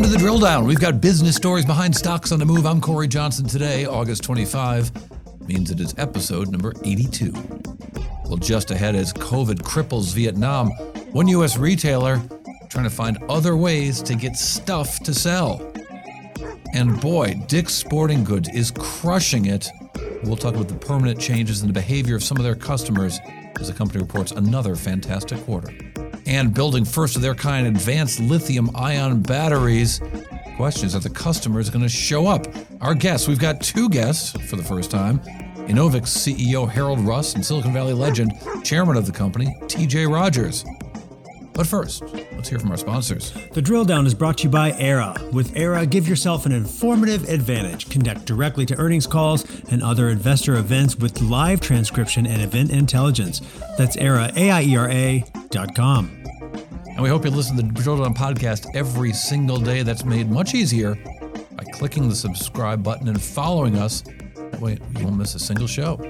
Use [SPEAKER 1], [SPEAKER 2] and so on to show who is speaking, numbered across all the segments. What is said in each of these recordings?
[SPEAKER 1] Welcome to the drill down. We've got business stories behind stocks on the move. I'm Cory Johnson today, August 25. Means it is episode number 82. Well, just ahead as COVID cripples Vietnam, one U.S. retailer trying to find other ways to get stuff to sell. And boy, Dick's Sporting Goods is crushing it. We'll talk about the permanent changes in the behavior of some of their customers as the company reports another fantastic quarter. And building first of their kind advanced lithium ion batteries. Questions that the customer is going to show up? Our guests, we've got two guests for the first time. Enovix CEO Harrold Rust and Silicon Valley legend, chairman of the company, TJ Rodgers. But first, let's hear from our sponsors.
[SPEAKER 2] The drill down is brought to you by Aiera. With Aiera, give yourself an informative advantage. Connect directly to earnings calls and other investor events with live transcription and event intelligence. That's Aiera, A-I-E-R-A dot com.
[SPEAKER 1] And we hope you listen to the Drill Down podcast every single day. That's made much easier by clicking the subscribe button and following us. That way you won't miss a single show.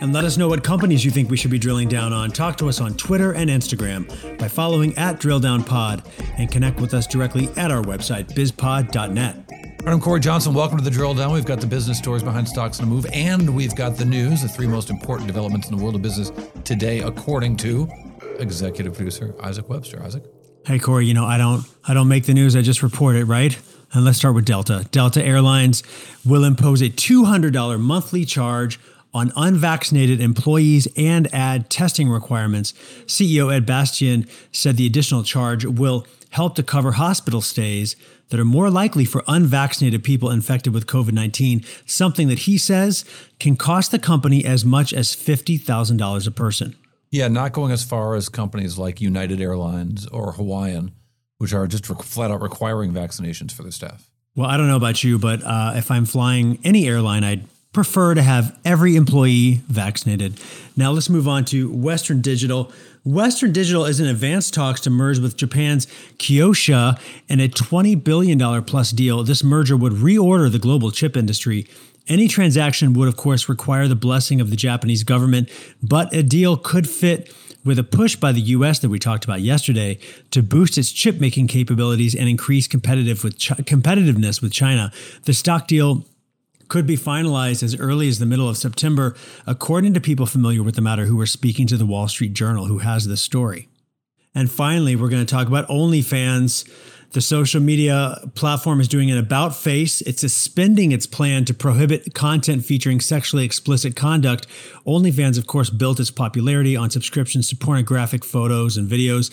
[SPEAKER 2] And let us know what companies you think we should be drilling down on. Talk to us on Twitter and Instagram by following at DrillDownPod and connect with us directly at our website, bizpod.net.
[SPEAKER 1] I'm Cory Johnson. Welcome to the Drill Down. We've got the business stories behind stocks in the move, and we've got the news, the three most important developments in the world of business today, according to executive producer Isaac Webster. Isaac?
[SPEAKER 2] Hey Cory, you know I don't I don't make the news. I just report it, right? And let's start with Delta. Delta Airlines will impose a $200 monthly charge on unvaccinated employees and add testing requirements. CEO Ed Bastian said the additional charge will help to cover hospital stays that are more likely for unvaccinated people infected with COVID 19, something that he says can cost the company as much as $50,000 a person.
[SPEAKER 1] Yeah, not going as far as companies like United Airlines or Hawaiian, which are just flat out requiring vaccinations for their staff.
[SPEAKER 2] Well, I don't know about you, but uh, if I'm flying any airline, I'd prefer to have every employee vaccinated. Now let's move on to Western Digital. Western Digital is in advanced talks to merge with Japan's Kioxia in a $20 billion plus deal. This merger would reorder the global chip industry. Any transaction would, of course, require the blessing of the Japanese government, but a deal could fit with a push by the US that we talked about yesterday to boost its chip making capabilities and increase competitive with competitiveness with China. The stock deal could be finalized as early as the middle of September, according to people familiar with the matter who were speaking to the Wall Street Journal, who has this story. And finally, we're going to talk about OnlyFans. The social media platform is doing an about face. It's suspending its plan to prohibit content featuring sexually explicit conduct. OnlyFans, of course, built its popularity on subscriptions to pornographic photos and videos.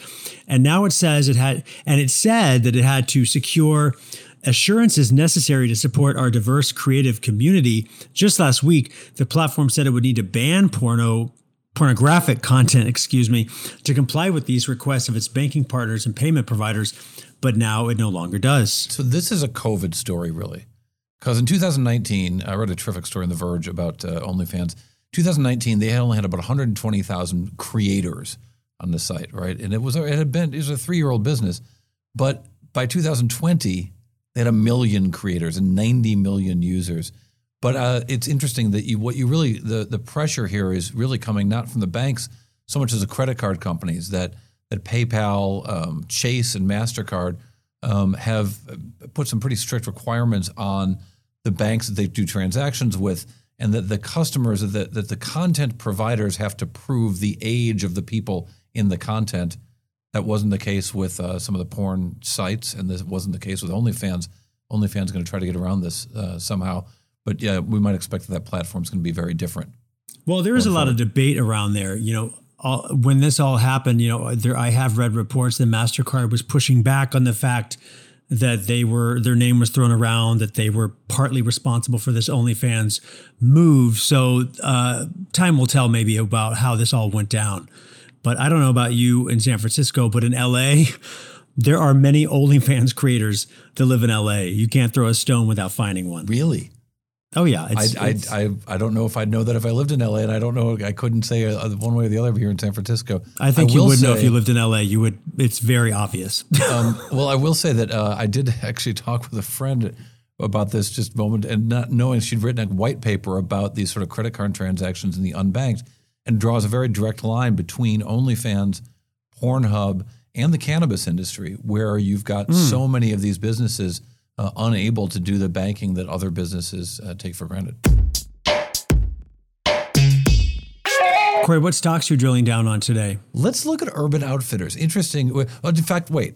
[SPEAKER 2] And now it says it had, and it said that it had to secure assurances necessary to support our diverse creative community. Just last week, the platform said it would need to ban porno pornographic content, excuse me, to comply with these requests of its banking partners and payment providers, but now it no longer does.
[SPEAKER 1] So this is a COVID story, really, because in 2019, I read a terrific story in The Verge about uh, OnlyFans. 2019, they had only had about 120,000 creators on the site, right? And it was it had been it was a three year old business, but by 2020, they had a million creators and 90 million users. But uh, it's interesting that you, what you really the the pressure here is really coming not from the banks so much as the credit card companies that that PayPal, um, Chase, and Mastercard um, have put some pretty strict requirements on the banks that they do transactions with, and that the customers that that the content providers have to prove the age of the people in the content that wasn't the case with uh, some of the porn sites, and this wasn't the case with OnlyFans. OnlyFans going to try to get around this uh, somehow, but yeah, we might expect that that platform is going to be very different.
[SPEAKER 2] Well, there is a lot of debate around there. You know, all, when this all happened, you know, there I have read reports that Mastercard was pushing back on the fact that they were their name was thrown around, that they were partly responsible for this OnlyFans move. So uh, time will tell maybe about how this all went down. But I don't know about you in San Francisco, but in LA, there are many OnlyFans creators that live in LA. You can't throw a stone without finding one.
[SPEAKER 1] Really?
[SPEAKER 2] Oh yeah,
[SPEAKER 1] it's, I, it's, I, I, I don't know if I'd know that if I lived in LA, and I don't know. I couldn't say uh, one way or the other here in San Francisco.
[SPEAKER 2] I think I you would say, know if you lived in LA. You would. It's very obvious.
[SPEAKER 1] um, well, I will say that uh, I did actually talk with a friend about this just moment, and not knowing she'd written a white paper about these sort of credit card transactions in the unbanked and draws a very direct line between OnlyFans, Pornhub, and the cannabis industry, where you've got mm. so many of these businesses uh, unable to do the banking that other businesses uh, take for granted.
[SPEAKER 2] Cory, what stocks are you drilling down on today?
[SPEAKER 1] Let's look at Urban Outfitters. Interesting. In fact, wait.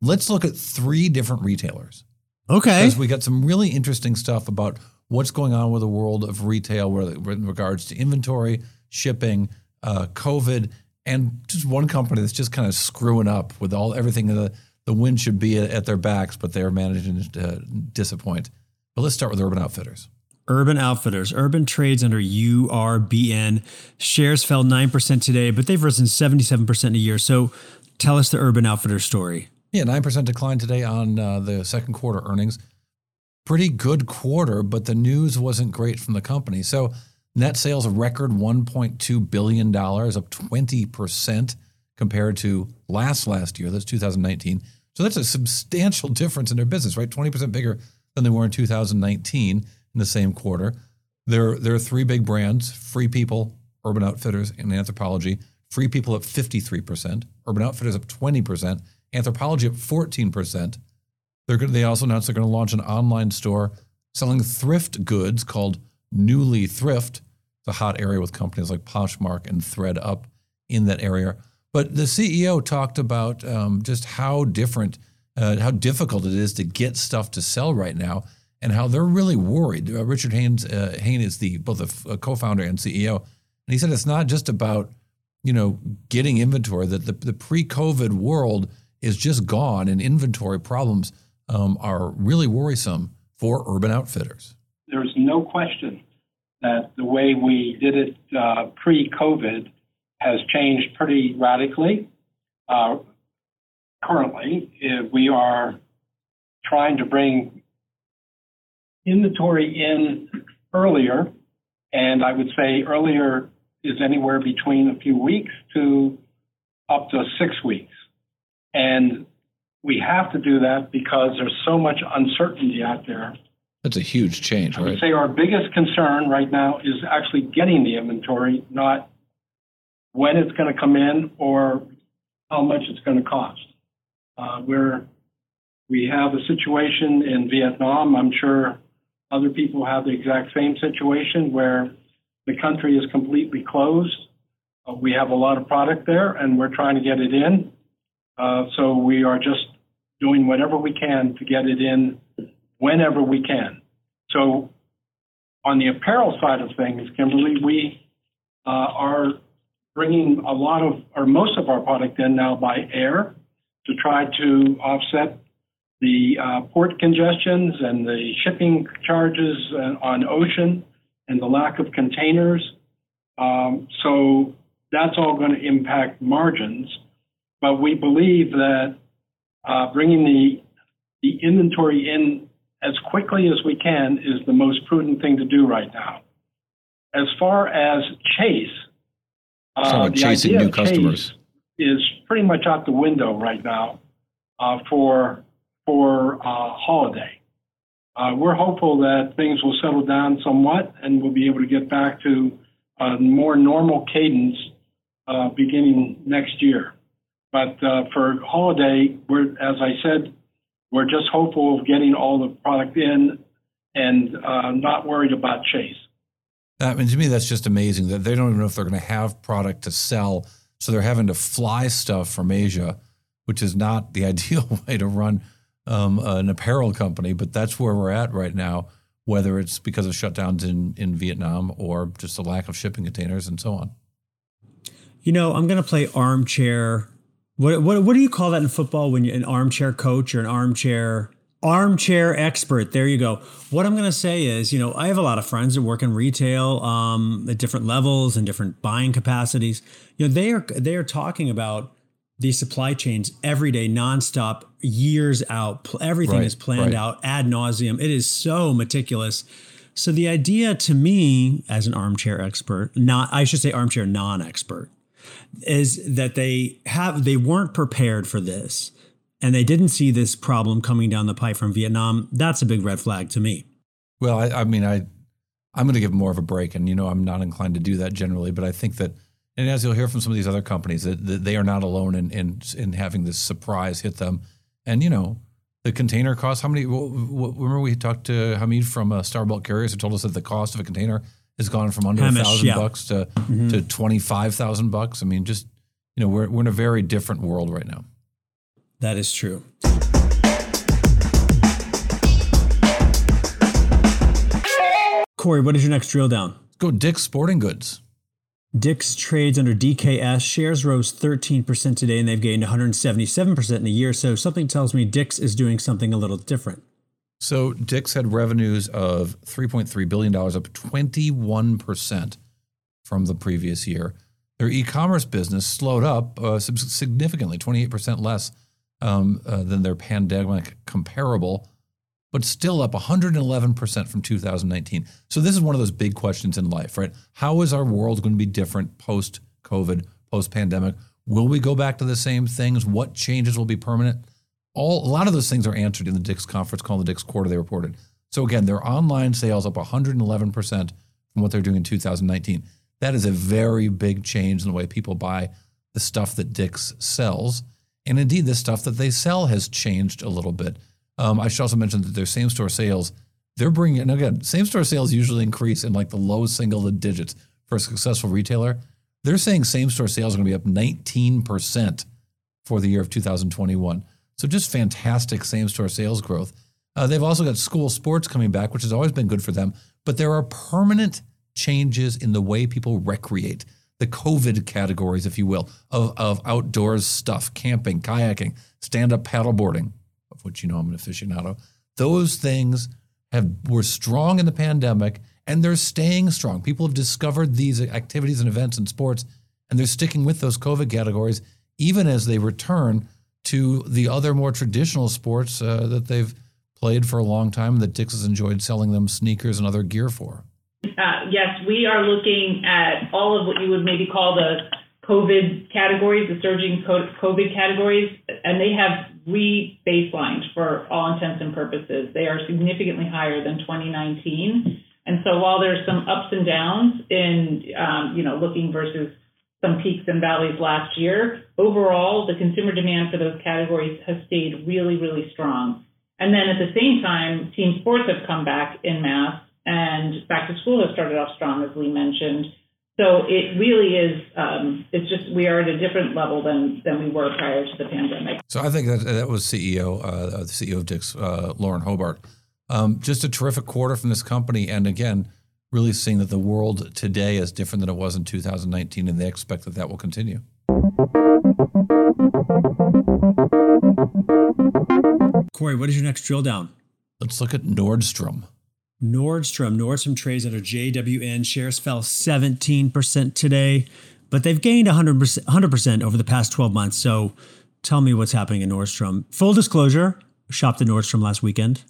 [SPEAKER 1] Let's look at three different retailers.
[SPEAKER 2] Okay.
[SPEAKER 1] Because we got some really interesting stuff about what's going on with the world of retail in regards to inventory, shipping, uh, COVID, and just one company that's just kind of screwing up with all everything. In the, the wind should be at their backs, but they're managing to disappoint. But let's start with Urban Outfitters.
[SPEAKER 2] Urban Outfitters. Urban trades under URBN. Shares fell 9% today, but they've risen 77% in a year. So tell us the Urban Outfitters story.
[SPEAKER 1] Yeah, 9% decline today on uh, the second quarter earnings. Pretty good quarter, but the news wasn't great from the company. So net sales record $1.2 billion, up 20% compared to last last year. That's 2019. So that's a substantial difference in their business, right? 20% bigger than they were in 2019 in the same quarter. There, there are three big brands Free People, Urban Outfitters, and Anthropologie. Free People up 53%, Urban Outfitters up 20%, Anthropologie up 14%. They're they also announced they're going to launch an online store selling thrift goods called Nuuly Thrift. It's a hot area with companies like Poshmark and ThredUp in that area. But the CEO talked about um, just how different, uh, how difficult it is to get stuff to sell right now, and how they're really worried. Uh, Richard Haynes, uh, Hayne is the both a co-founder and CEO, and he said it's not just about you know getting inventory. That the, the pre-COVID world is just gone, and inventory problems um, are really worrisome for urban outfitters.
[SPEAKER 3] There's no question that the way we did it uh, pre-COVID has changed pretty radically. Uh, currently, we are trying to bring inventory in earlier, and I would say earlier is anywhere between a few weeks to up to six weeks. And we have to do that because there's so much uncertainty out there.
[SPEAKER 1] That's a huge change,
[SPEAKER 3] I
[SPEAKER 1] would
[SPEAKER 3] say our biggest concern right now is actually getting the inventory, not when it's going to come in or how much it's going to cost. Uh, where we have a situation in Vietnam, I'm sure other people have the exact same situation where the country is completely closed. Uh, we have a lot of product there and we're trying to get it in. Uh, so we are just doing whatever we can to get it in whenever we can. So on the apparel side of things, Kimberly, we uh, are bringing a lot of, or most of our product in now by air to try to offset the uh, port congestions and the shipping charges uh, on ocean and the lack of containers. Um, so that's all going to impact margins. But we believe that uh, bringing the the inventory in as quickly as we can is the most prudent thing to do right now. As far as Chase,
[SPEAKER 1] uh, chasing new customers
[SPEAKER 3] is pretty much out the window right now uh, for for uh, holiday. Uh, we're hopeful that things will settle down somewhat and we'll be able to get back to a more normal cadence uh, beginning next year. But uh, for holiday, we're as I said, we're just hopeful of getting all the product in and not worried about Chase.
[SPEAKER 1] I mean, to me, that's just amazing that they don't even know if they're going to have product to sell. So they're having to fly stuff from Asia, which is not the ideal way to run um, an apparel company. But that's where we're at right now, whether it's because of shutdowns in, in Vietnam or just a lack of shipping containers and so on.
[SPEAKER 2] You know, I'm going to play armchair. What, what, what do you call that in football when you're an armchair coach or an armchair armchair expert. There you go. What I'm going to say is, you know, I have a lot of friends that work in retail um, at different levels and different buying capacities. You know, they are they are talking about these supply chains every day, nonstop, years out. Everything right, is planned right. out ad nauseum. It is so meticulous. So the idea to me, as an armchair expert, not I should say armchair non-expert, is that they have they weren't prepared for this and they didn't see this problem coming down the pipe from Vietnam, that's a big red flag to me.
[SPEAKER 1] Well, I, I mean, I I'm going to give more of a break, and you know, I'm not inclined to do that generally, but I think that And as you'll hear from some of these other companies, that, that they are not alone in, in in having this surprise hit them. And you know, the container cost. How many? Remember we talked to Hamid from uh, Starbelt Carriers, who told us that the cost of a container has gone from under a thousand
[SPEAKER 2] yeah.
[SPEAKER 1] bucks to to twenty five thousand bucks. I mean, just you know, we're we're in a very different world right now.
[SPEAKER 2] That is true. Cory, what is your next drill down?
[SPEAKER 1] Let's go Dick's Sporting Goods.
[SPEAKER 2] Dick's trades under DKS. Shares rose 13% today and they've gained 177% in a year. So something tells me Dick's is doing something a little different.
[SPEAKER 1] So Dick's had revenues of $3.3 billion, up 21% from the previous year. Their e-commerce business slowed up uh, significantly, 28% less um, uh, than their pandemic comparable, but still up 111% from 2019. So this is one of those big questions in life, right? How is our world going to be different post-COVID, post-pandemic? Will we go back to the same things? What changes will be permanent? all a lot of those things are answered in the Dick's conference call, the Dick's quarter they reported. So again, their online sales up 111% from what they're doing in 2019. That is a very big change in the way people buy the stuff that Dick's sells. And indeed, the stuff that they sell has changed a little bit. Um, I should also mention that their same store sales, they're bringing, and again, same store sales usually increase in like the low single digits for a successful retailer. They're saying same store sales are going to be up 19% for the year of 2021. So just fantastic same store sales growth. Uh, they've also got school sports coming back, which has always been good for them. But there are permanent changes in the way people recreate, the COVID categories, if you will, of, of outdoors stuff, camping, kayaking, stand up paddleboarding, of which you know I'm an aficionado. Those things have were strong in the pandemic and they're staying strong. People have discovered these activities and events and sports, and they're sticking with those COVID categories even as they return to the other more traditional sports uh, that they've played for a long time that Dick's has enjoyed selling them sneakers and other gear for.
[SPEAKER 4] Uh, yes, we are looking at all of what you would maybe call the COVID categories, the surging COVID categories, and they have re-baselined for all intents and purposes. They are significantly higher than 2019. And so while there's some ups and downs in, um, you know, looking versus some peaks and valleys last year, overall, the consumer demand for those categories has stayed really, really strong. And then at the same time, team sports have come back in mass and back to school has started off strong, as Lee mentioned. So it really is, um, it's just, we are at a different level than, than we were prior to the pandemic.
[SPEAKER 1] So I think that that was CEO, uh, the CEO of Dick's, uh, Lauren Hobart. Um, just a terrific quarter from this company, and again, really seeing that the world today is different than it was in 2019, and they expect that that will continue.
[SPEAKER 2] Cory, what is your next drill down?
[SPEAKER 1] Let's look at Nordstrom.
[SPEAKER 2] Nordstrom. Nordstrom trades under JWN. Shares fell 17% today, but they've gained 100%, 100% over the past 12 months. So tell me what's happening in Nordstrom. Full disclosure, shopped at Nordstrom last weekend.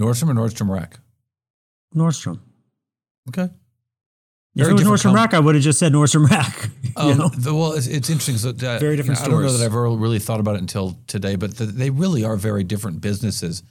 [SPEAKER 1] Nordstrom or Nordstrom Rack?
[SPEAKER 2] Nordstrom.
[SPEAKER 1] Okay.
[SPEAKER 2] If it was Nordstrom
[SPEAKER 1] com-
[SPEAKER 2] Rack, I would have just said Nordstrom Rack. you
[SPEAKER 1] Um,
[SPEAKER 2] know?
[SPEAKER 1] the- well, it's, it's interesting. So, uh,
[SPEAKER 2] Very different
[SPEAKER 1] you know, I don't know that I've ever really thought about it until today, but th they really are very different businesses,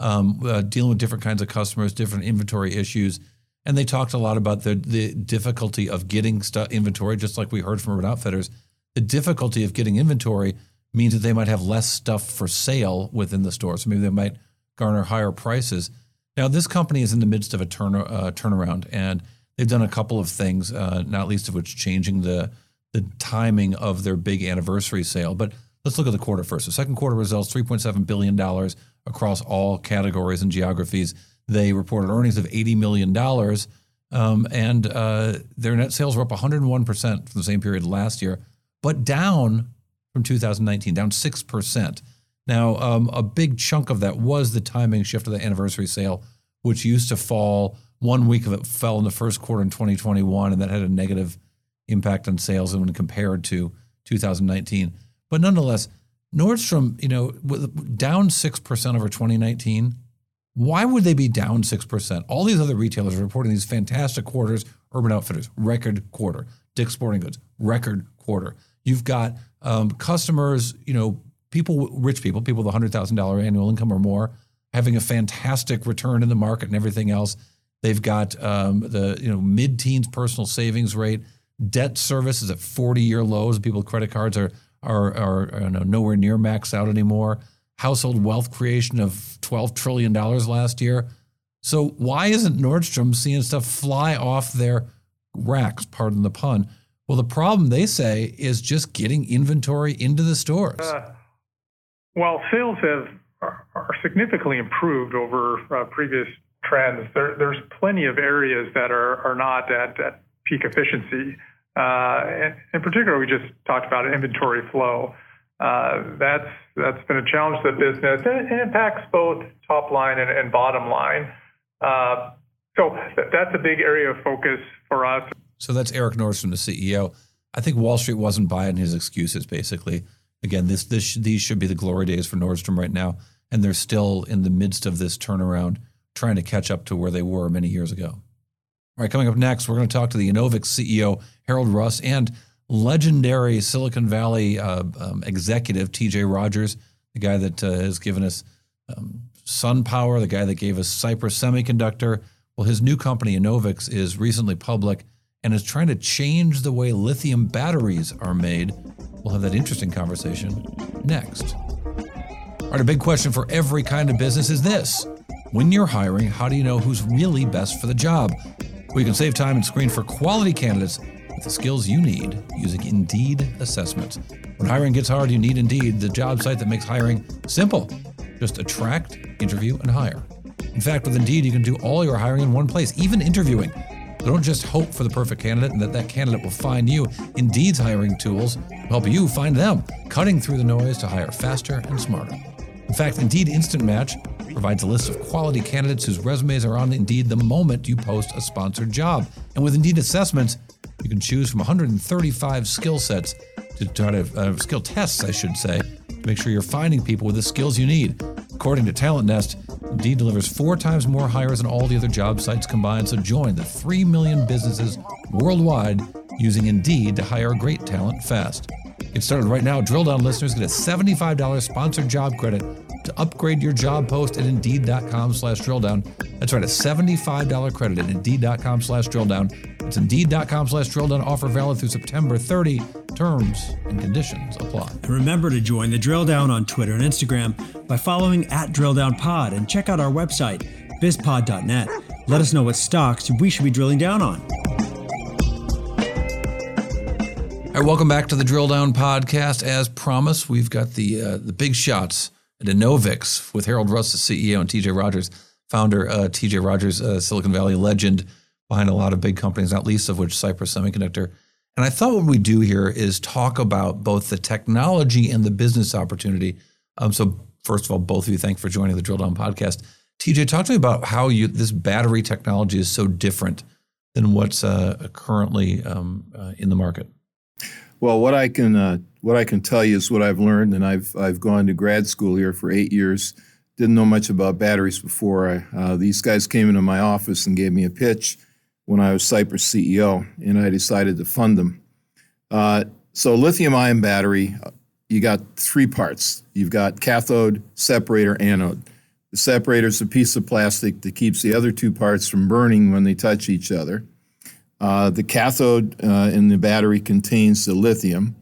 [SPEAKER 1] um, uh, dealing with different kinds of customers, different inventory issues. And they talked a lot about the the difficulty of getting stu- inventory, just like we heard from Urban Outfitters. The difficulty of getting inventory means that they might have less stuff for sale within the store. So maybe they might garner higher prices. Now, this company is in the midst of a turn, uh, turnaround, and they've done a couple of things, uh, not least of which changing the the timing of their big anniversary sale. But let's look at the quarter first. The second quarter results: three point seven billion dollars across all categories and geographies. They reported earnings of eighty million dollars, um, and uh, their net sales were up one hundred one percent from the same period last year, but down from 2019, down six percent. Now, um, a big chunk of that was the timing shift of the anniversary sale, which used to fall. One week of it fell in the first quarter in 2021, and that had a negative impact on sales when compared to 2019. But nonetheless, Nordstrom, you know, down six percent over 2019. Why would they be down six percent? All these other retailers are reporting these fantastic quarters. Urban Outfitters, record quarter. Dick's Sporting Goods, record quarter. You've got um, customers, you know, people, rich people, people with $100,000 annual income or more, having a fantastic return in the market and everything else. They've got um, the you know mid-teens personal savings rate. Debt service is at 40 year lows. People with credit cards are are are, are nowhere near maxed out anymore. Household wealth creation of 12 trillion dollars last year. So why isn't Nordstrom seeing stuff fly off their racks? Pardon the pun. Well, the problem they say is just getting inventory into the stores. Uh,
[SPEAKER 5] well, sales have are, are significantly improved over uh, previous trends. There, there's plenty of areas that are are not at, at peak efficiency. Uh, in particular, we just talked about inventory flow. Uh, that's that's been a challenge to the business, and it impacts both top line and, and bottom line. Uh, so that's a big area of focus for us.
[SPEAKER 1] So that's Eric Nordstrom, the CEO. I think Wall Street wasn't buying his excuses. Basically, again, this this these should be the glory days for Nordstrom right now, and they're still in the midst of this turnaround, trying to catch up to where they were many years ago. All right, coming up next, we're going to talk to the Enovix CEO Harrold Rust and legendary Silicon Valley uh, um, executive TJ Rodgers, the guy that uh, has given us um, SunPower, the guy that gave us Cypress Semiconductor. Well, his new company, Enovix, is recently public and is trying to change the way lithium batteries are made. We'll have that interesting conversation next. All right, a big question for every kind of business is this When you're hiring, how do you know who's really best for the job? Well, you can save time and screen for quality candidates with the skills you need using Indeed assessments. When hiring gets hard, you need Indeed, the job site that makes hiring simple. Just attract, interview, and hire. In fact, with Indeed, you can do all your hiring in one place, even interviewing. So Don't just hope for the perfect candidate and that that candidate will find you. Indeed's hiring tools help you find them, cutting through the noise to hire faster and smarter. In fact, Indeed Instant Match provides a list of quality candidates whose resumes are on Indeed the moment you post a sponsored job. And with Indeed assessments, you can choose from 135 skill sets to try to uh, skill tests, I should say, to make sure you're finding people with the skills you need. According to Talent Nest, Indeed delivers four times more hires than all the other job sites combined. So join the 3 million businesses worldwide using Indeed to hire great talent fast. Get started right now. Drill down listeners get a $75 sponsored job credit to upgrade your job post at indeed.com slash drill down. That's right, a $75 credit at indeed.com slash drill down. It's indeed.com slash drill down offer valid through September 30. Terms and conditions apply.
[SPEAKER 2] And remember to join the drill down on Twitter and Instagram by following at drill down pod and check out our website, bizpod.net. Let us know what stocks we should be drilling down on.
[SPEAKER 1] All right, welcome back to the Drill Down podcast. As promised, we've got the uh, the big shots at Enovix with Harrold Rust, the CEO, and TJ Rodgers, founder. Uh, TJ Rodgers, uh, Silicon Valley legend behind a lot of big companies, not least of which Cypress Semiconductor. And I thought what we do here is talk about both the technology and the business opportunity. Um, so first of all, both of you, thanks for joining the Drill Down podcast. TJ, talk to me about how you this battery technology is so different than what's uh, currently um, uh, in the market.
[SPEAKER 6] Well, what I can uh, what I can tell you is what I've learned, and I've I've gone to grad school here for eight years. Didn't know much about batteries before. I, uh, these guys came into my office and gave me a pitch when I was Cypress CEO, and I decided to fund them. Uh, so, lithium-ion battery, you got three parts. You've got cathode, separator, anode. The separator is a piece of plastic that keeps the other two parts from burning when they touch each other. Uh, the cathode uh, in the battery contains the lithium.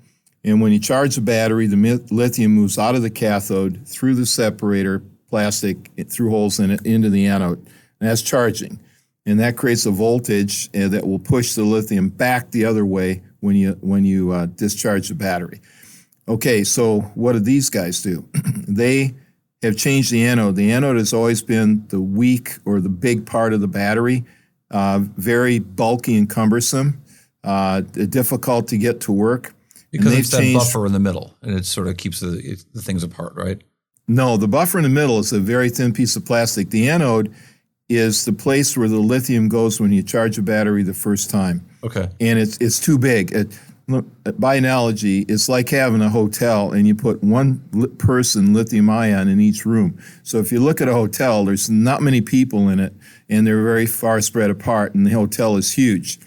[SPEAKER 6] And when you charge the battery, the lithium moves out of the cathode through the separator plastic, through holes in it, into the anode. And that's charging. And that creates a voltage uh, that will push the lithium back the other way when you, when you uh, discharge the battery. Okay, so what do these guys do? they have changed the anode. The anode has always been the weak or the big part of the battery uh, very bulky and cumbersome, uh, difficult to get to work.
[SPEAKER 1] Because it's that buffer in the middle, and it sort of keeps the, the things apart, right?
[SPEAKER 6] No, the buffer in the middle is a very thin piece of plastic. The anode is the place where the lithium goes when you charge a battery the first time.
[SPEAKER 1] Okay.
[SPEAKER 6] And it's it's too big. It, by analogy, it's like having a hotel and you put one person lithium ion in each room. So if you look at a hotel, there's not many people in it and they're very far spread apart, and the hotel is huge.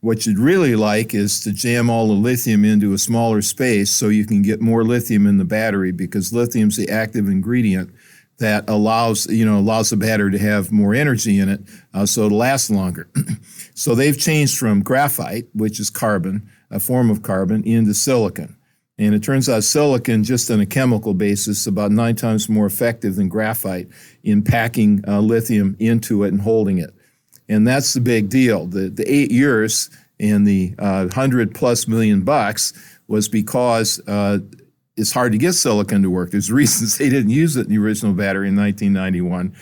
[SPEAKER 6] What you'd really like is to jam all the lithium into a smaller space so you can get more lithium in the battery because lithium's the active ingredient that allows you know allows the battery to have more energy in it, uh, so it'll last longer. so they've changed from graphite, which is carbon, a form of carbon, into silicon. And it turns out silicon, just on a chemical basis, about nine times more effective than graphite in packing uh, lithium into it and holding it. And that's the big deal. The, the eight years and the uh, hundred plus million bucks was because uh, it's hard to get silicon to work. There's reasons they didn't use it in the original battery in 1991.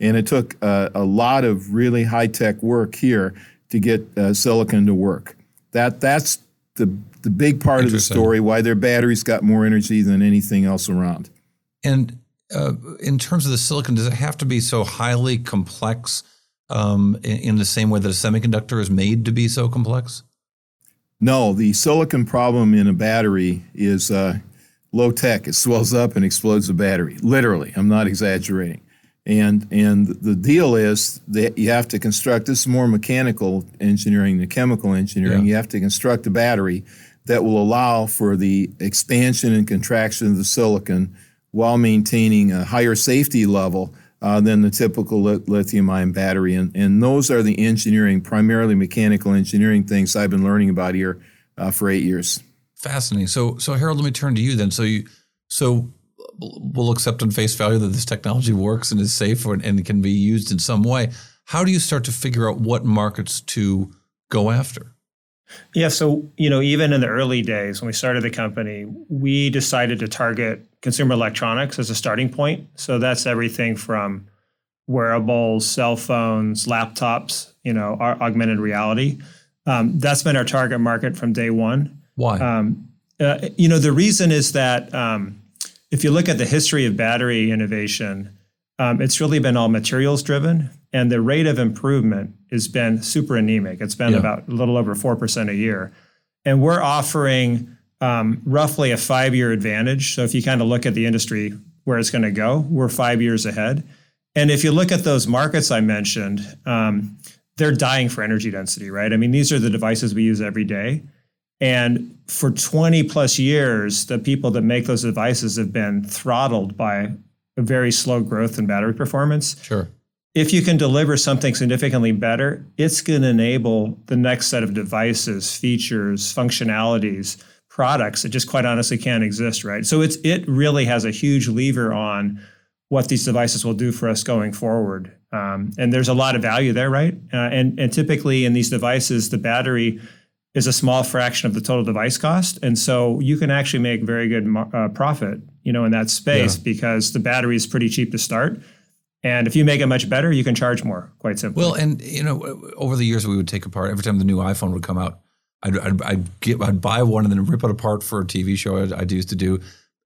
[SPEAKER 6] And it took uh, a lot of really high tech work here to get uh, silicon to work. That, that's the the big part of the story why their batteries got more energy than anything else around.
[SPEAKER 1] And uh, in terms of the silicon, does it have to be so highly complex um, in, in, the same way that a semiconductor is made to be so complex?
[SPEAKER 6] No, the silicon problem in a battery is uh, low tech. It swells up and explodes the battery. Literally, I'm not exaggerating. And and the deal is that you have to construct this is more mechanical engineering than chemical engineering. Yeah. You have to construct a battery that will allow for the expansion and contraction of the silicon while maintaining a higher safety level uh, than the typical li- lithium ion battery. And, and those are the engineering, primarily mechanical engineering things I've been learning about here uh, for eight years.
[SPEAKER 1] Fascinating. So, so Harrold, let me turn to you then. So you, so we'll accept on face value that this technology works and is safe and can be used in some way. How do you start to figure out what markets to go after?
[SPEAKER 7] Yeah, so you know, even in the early days when we started the company, we decided to target consumer electronics as a starting point. So that's everything from wearables, cell phones, laptops, you know, our augmented reality. Um, that's been our target market from day one.
[SPEAKER 1] Why? Um,
[SPEAKER 7] uh, you know, the reason is that um, if you look at the history of battery innovation, um, it's really been all materials driven, and the rate of improvement has been super anemic. It's been yeah. about a little over 4% a year. And we're offering um, roughly a five year advantage. So if you kind of look at the industry where it's going to go, we're five years ahead. And if you look at those markets I mentioned, um, they're dying for energy density, right? I mean, these are the devices we use every day. And for 20 plus years, the people that make those devices have been throttled by a very slow growth in battery performance.
[SPEAKER 1] Sure.
[SPEAKER 7] If you can deliver something significantly better, it's going to enable the next set of devices, features, functionalities, products that just quite honestly can't exist, right? So it's it really has a huge lever on what these devices will do for us going forward. Um, and there's a lot of value there, right? Uh, and and typically in these devices, the battery is a small fraction of the total device cost, and so you can actually make very good uh, profit, you know, in that space yeah. because the battery is pretty cheap to start. And if you make it much better, you can charge more. Quite simply.
[SPEAKER 1] Well, and you know, over the years we would take apart every time the new iPhone would come out. I'd I'd, I'd, get, I'd buy one and then rip it apart for a TV show I'd, I'd used to do,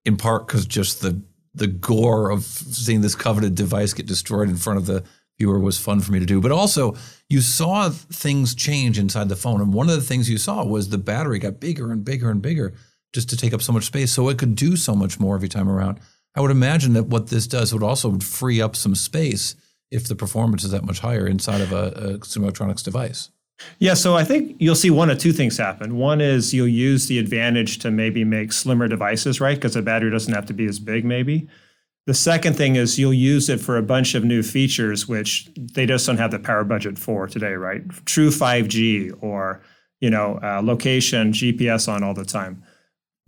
[SPEAKER 1] in part because just the the gore of seeing this coveted device get destroyed in front of the viewer was fun for me to do. But also, you saw things change inside the phone. And one of the things you saw was the battery got bigger and bigger and bigger just to take up so much space. So it could do so much more every time around. I would imagine that what this does would also free up some space if the performance is that much higher inside of a, a consumer electronics device.
[SPEAKER 7] Yeah, so I think you'll see one of two things happen. One is you'll use the advantage to maybe make slimmer devices, right? Because the battery doesn't have to be as big, maybe. The second thing is you'll use it for a bunch of new features which they just don't have the power budget for today, right? True 5G or you know uh, location GPS on all the time.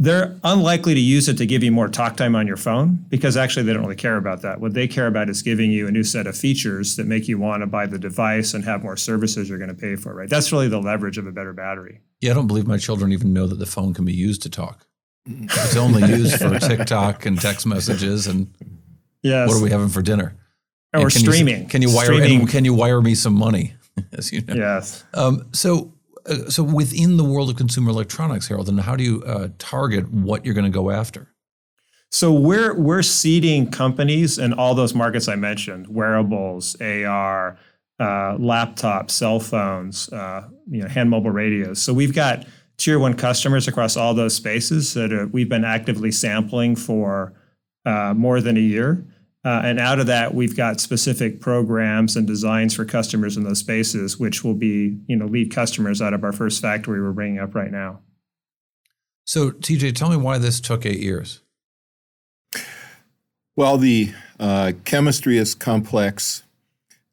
[SPEAKER 7] They're unlikely to use it to give you more talk time on your phone because actually they don't really care about that. What they care about is giving you a new set of features that make you want to buy the device and have more services you're going to pay for, right? That's really the leverage of a better battery.
[SPEAKER 1] Yeah, I don't believe my children even know that the phone can be used to talk. It's only used for TikTok and text messages and yes. what are we having for dinner?
[SPEAKER 7] Or can streaming.
[SPEAKER 1] You, can you wire streaming. can you wire me some money?
[SPEAKER 7] As you know. Yes.
[SPEAKER 1] Um, so uh, so within the world of consumer electronics, Harrold, then how do you uh, target what you're going to go after?
[SPEAKER 7] So we're we're seeding companies in all those markets I mentioned: wearables, AR, uh, laptops, cell phones, uh, you know, hand mobile radios. So we've got tier one customers across all those spaces that are, we've been actively sampling for uh, more than a year. Uh, and out of that, we've got specific programs and designs for customers in those spaces, which will be, you know, lead customers out of our first factory we're bringing up right now.
[SPEAKER 1] So, TJ, tell me why this took eight years.
[SPEAKER 6] Well, the uh, chemistry is complex.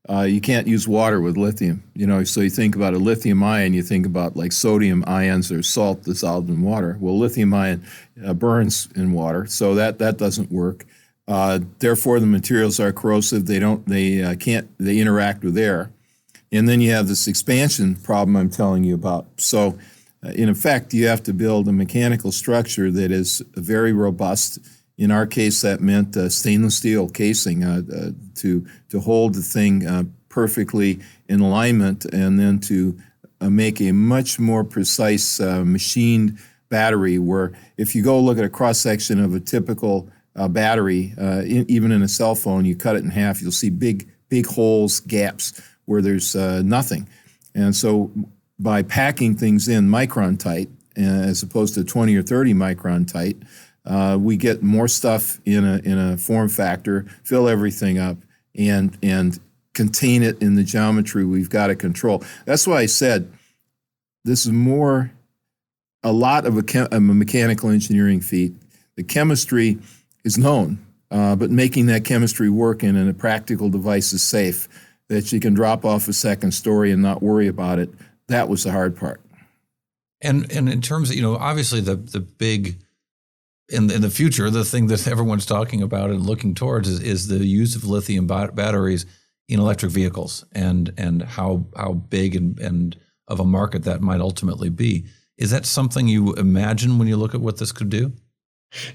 [SPEAKER 6] Uh, you can't use water with lithium. You know, so you think about a lithium ion, you think about like sodium ions or salt dissolved in water. Well, lithium ion uh, burns in water, so that that doesn't work. Uh, therefore, the materials are corrosive. They don't. They uh, can't. They interact with air, and then you have this expansion problem I'm telling you about. So, uh, in effect, you have to build a mechanical structure that is very robust. In our case, that meant uh, stainless steel casing uh, uh, to to hold the thing perfectly in alignment, and then to make a much more precise machined battery. Where if you go look at a cross section of a typical uh, battery, uh, in, even in a cell phone, you cut it in half, you'll see big, big holes, gaps where there's uh, nothing. And so by packing things in micron tight, uh, as opposed to 20 or 30 micron tight, uh, we get more stuff in a, in a form factor, fill everything up, and, and contain it in the geometry we've got to control. That's why I said this is more a lot of a, chem- a mechanical engineering feat. The chemistry is known, uh, but making that chemistry work in a practical device is safe, that you can drop off a second story and not worry about it, that was the hard part.
[SPEAKER 1] And and in terms of you know obviously the the big in in the future the thing that everyone's talking about and looking towards is, is the use of lithium batteries in electric vehicles and and how how big and and of a market that might ultimately be. Is that something you imagine when you look at what this could do?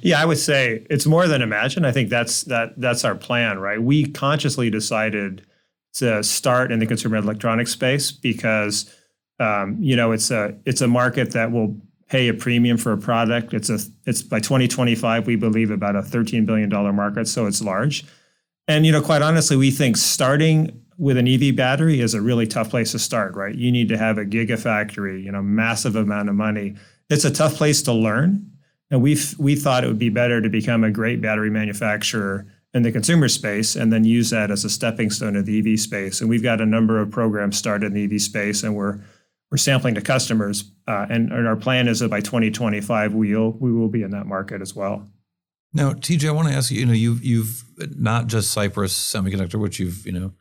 [SPEAKER 7] Yeah, I would say it's more than imagine. I think that's that that's our plan, right? We consciously decided to start in the consumer electronics space because um, you know it's a it's a market that will pay a premium for a product. It's a it's by 2025 we believe about a 13 billion dollar market, so it's large. And you know, quite honestly, we think starting with an EV battery is a really tough place to start, right? You need to have a gigafactory, you know, massive amount of money. It's a tough place to learn and we we thought it would be better to become a great battery manufacturer in the consumer space and then use that as a stepping stone to the EV space. And we've got a number of programs started in the EV space, and we're we're sampling to customers. Uh, and, and our plan is that by 2025 we'll we will be in that market as well.
[SPEAKER 1] Now, TJ, I want to ask you. You know, you've you've not just Cypress Semiconductor, which you've you know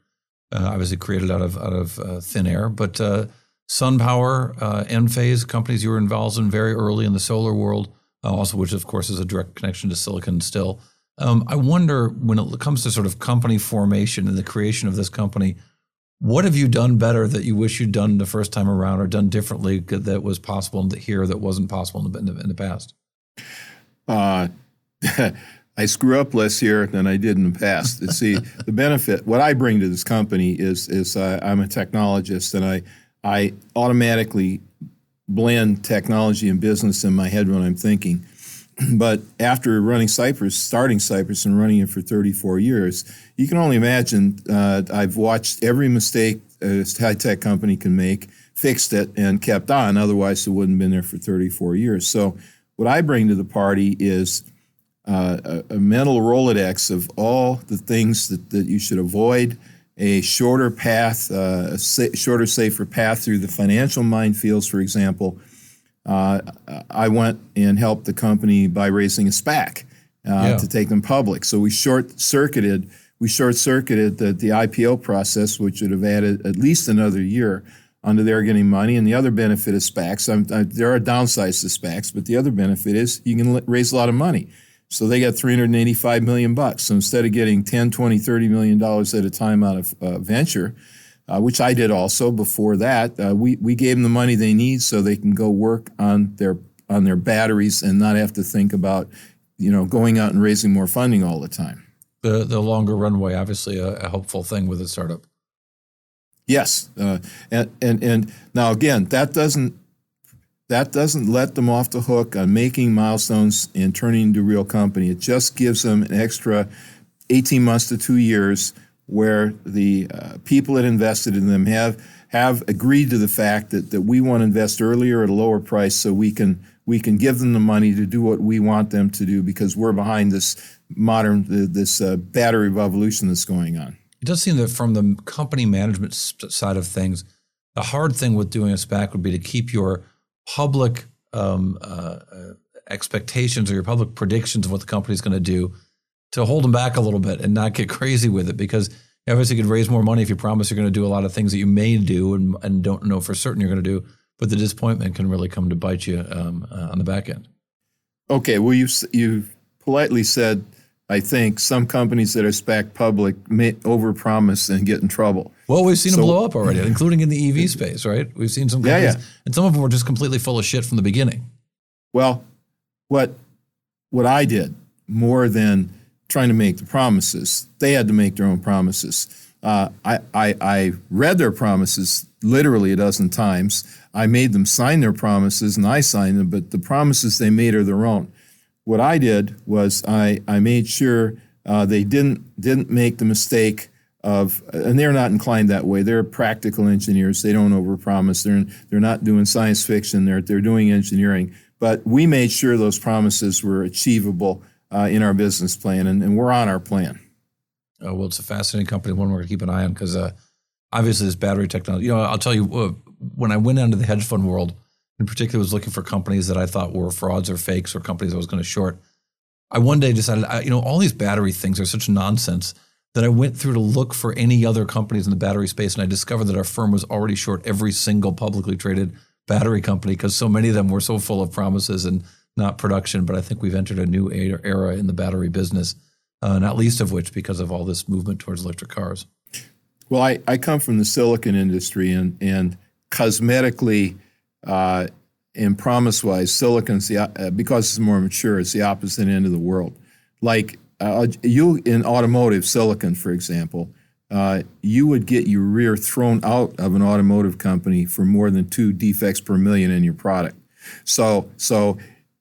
[SPEAKER 1] uh, obviously created out of out of uh, thin air, but uh, SunPower, uh, Enphase, companies you were involved in very early in the solar world uh, also which of course is a direct connection to silicon still. Um, I wonder when it comes to sort of company formation and the creation of this company, what have you done better that you wish you'd done the first time around or done differently that was possible here that wasn't possible in the, in the past?
[SPEAKER 6] Uh, I screw up less here than I did in the past. See, the benefit, what I bring to this company is, is uh, I'm a technologist and I, I automatically blend technology and business in my head when I'm thinking. But after running Cypress, starting Cypress and running it for 34 years, you can only imagine uh, I've watched every mistake a high tech company can make, fixed it, and kept on. Otherwise, it wouldn't have been there for 34 years. So, what I bring to the party is uh, a, a mental Rolodex of all the things that, that you should avoid a shorter path, uh, a sa- shorter, safer path through the financial minefields, for example. Uh, I went and helped the company by raising a SPAC uh, yeah. to take them public. So we short circuited we short circuited the, the IPO process, which would have added at least another year under their getting money. And the other benefit of SPACs, I, there are downsides to SPACs, but the other benefit is you can raise a lot of money. So they got 385 million bucks. So instead of getting 10, 20, 30 million dollars at a time out of uh, venture, uh, which I did also before that, uh, we, we gave them the money they need so they can go work on their on their batteries and not have to think about you know going out and raising more funding all the time.
[SPEAKER 1] The the longer runway, obviously, a, a helpful thing with a startup.
[SPEAKER 6] Yes, uh, and and and now again, that doesn't that doesn't let them off the hook on making milestones and turning into a real company. It just gives them an extra 18 months to two years where the uh, people that invested in them have have agreed to the fact that, that we want to invest earlier at a lower price so we can we can give them the money to do what we want them to do because we're behind this modern this uh, battery revolution that's going on.
[SPEAKER 1] It does seem that from the company management side of things, the hard thing with doing a SPAC would be to keep your public um, uh, uh, expectations or your public predictions of what the company is going to do to hold them back a little bit and not get crazy with it because obviously, you could raise more money if you promise you're going to do a lot of things that you may do and, and don't know for certain you're going to do. But the disappointment can really come to bite you um, uh, on the back end.
[SPEAKER 6] Okay, well, you you politely said, I think some companies that are SPAC public may overpromise and get in trouble.
[SPEAKER 1] Well, we've seen so, them blow up already, including in the EV space, right? We've seen some companies,
[SPEAKER 6] yeah, yeah.
[SPEAKER 1] and some of them were just completely full of shit from the beginning.
[SPEAKER 6] Well, what what I did more than trying to make the promises, they had to make their own promises. Uh, I, I, I read their promises literally a dozen times. I made them sign their promises and I signed them, but the promises they made are their own. What I did was I, I made sure uh, they didn't didn't make the mistake of, and they're not inclined that way. They're practical engineers. They don't overpromise. They're they're not doing science fiction. They're they're doing engineering. But we made sure those promises were achievable uh, in our business plan, and, and we're on our plan.
[SPEAKER 1] Uh, well, it's a fascinating company, one we're going to keep an eye on because uh, obviously this battery technology. You know, I'll tell you uh, when I went into the hedge fund world, in particular, was looking for companies that I thought were frauds or fakes or companies I was going to short. I one day decided, I, you know, all these battery things are such nonsense that I went through to look for any other companies in the battery space, and I discovered that our firm was already short every single publicly traded battery company because so many of them were so full of promises and not production. But I think we've entered a new era in the battery business uh, not least of which because of all this movement towards electric cars.
[SPEAKER 6] Well, I, I come from the silicon industry, and, and cosmetically uh, and promise wise, silicon's the, uh, because it's more mature, it's the opposite end of the world. Like uh, you in automotive, silicon, for example, uh, you would get your rear thrown out of an automotive company for more than two defects per million in your product. So, so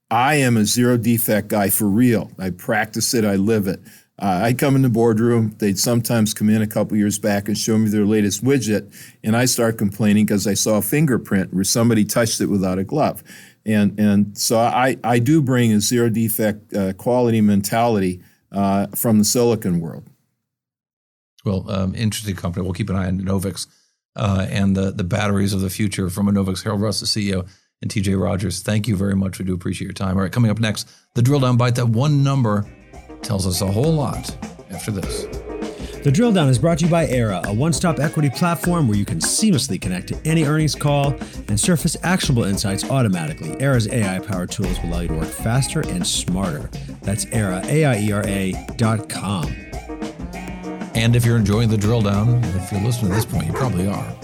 [SPEAKER 6] I am a zero defect guy for real. I practice it, I live it. Uh, I'd come in the boardroom. They'd sometimes come in a couple years back and show me their latest widget, and I start complaining because I saw a fingerprint where somebody touched it without a glove. And and so I, I do bring a zero defect uh, quality mentality uh, from the silicon world.
[SPEAKER 1] Well, um, interesting company. We'll keep an eye on Enovix uh, and the the batteries of the future from Enovix. Harrold Rust, the CEO and TJ Rodgers. Thank you very much. We do appreciate your time. All right, coming up next, the drill down bite. That one number tells us a whole lot after this.
[SPEAKER 2] The drill down is brought to you by Aiera, a one stop equity platform where you can seamlessly connect to any earnings call and surface actionable insights automatically. Aiera's AI powered tools will allow you to work faster and smarter. That's Aiera, A I E R A dot com.
[SPEAKER 1] And if you're enjoying the drill down, if you're listening to this point, you probably are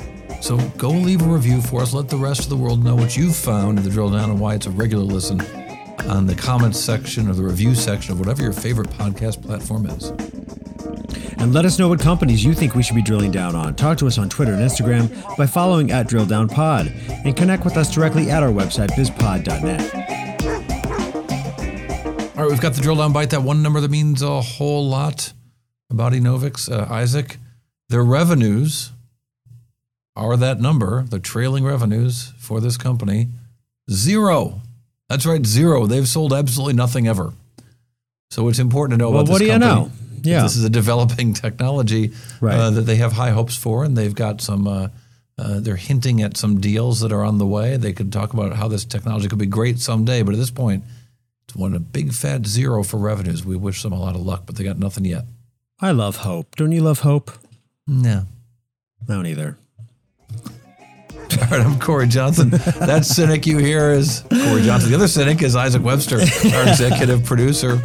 [SPEAKER 1] so go leave a review for us. Let the rest of the world know what you've found in the drill down and why it's a regular listen on the comments section or the review section of whatever your favorite podcast platform is.
[SPEAKER 2] And let us know what companies you think we should be drilling down on. Talk to us on Twitter and Instagram by following at DrillDownPod and connect with us directly at our website, bizpod.net.
[SPEAKER 1] All right, we've got the drill down bite, that one number that means a whole lot about Enovix. Uh, Isaac, their revenues are that number, the trailing revenues for this company, zero. That's right, zero. They've sold absolutely nothing ever. So it's important to know
[SPEAKER 2] well,
[SPEAKER 1] about
[SPEAKER 2] what
[SPEAKER 1] this
[SPEAKER 2] do
[SPEAKER 1] company.
[SPEAKER 2] you know? Yeah.
[SPEAKER 1] This is a developing technology
[SPEAKER 2] right.
[SPEAKER 1] uh, that they have high hopes for, and they've got some. Uh, uh, they're hinting at some deals that are on the way. They could talk about how this technology could be great someday, but at this point, it's one a big fat zero for revenues. We wish them a lot of luck, but they got nothing yet.
[SPEAKER 2] I love hope. Don't you love hope?
[SPEAKER 1] No.
[SPEAKER 2] I don't either.
[SPEAKER 1] All right, I'm Cory Johnson. That cynic you hear is Cory Johnson. The other cynic is Isaac Webster, our executive producer.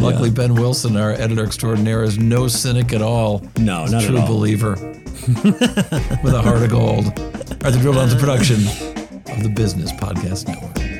[SPEAKER 1] Luckily, yeah. Ben Wilson, our editor extraordinaire, is no cynic at all.
[SPEAKER 2] No,
[SPEAKER 1] He's
[SPEAKER 2] not
[SPEAKER 1] a true
[SPEAKER 2] at all.
[SPEAKER 1] believer with a heart of gold. All right, the Drill Down's a production of the Business Podcast Network.